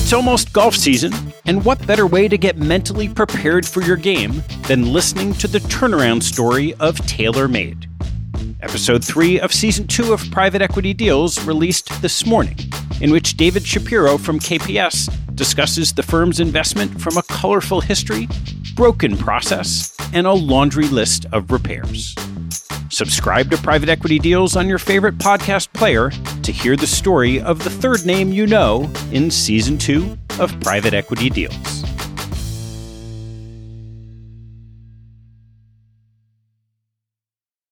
It's almost golf season, and what better way to get mentally prepared for your game than listening to the turnaround story of TaylorMade? Episode 3 of Season 2 of Private Equity Deals released this morning, in which David Shapiro from KPS discusses the firm's investment from a colorful history, broken process, and a laundry list of repairs. Subscribe to Private Equity Deals on your favorite podcast player to hear the story of the third name you know in Season 2 of Private Equity Deals.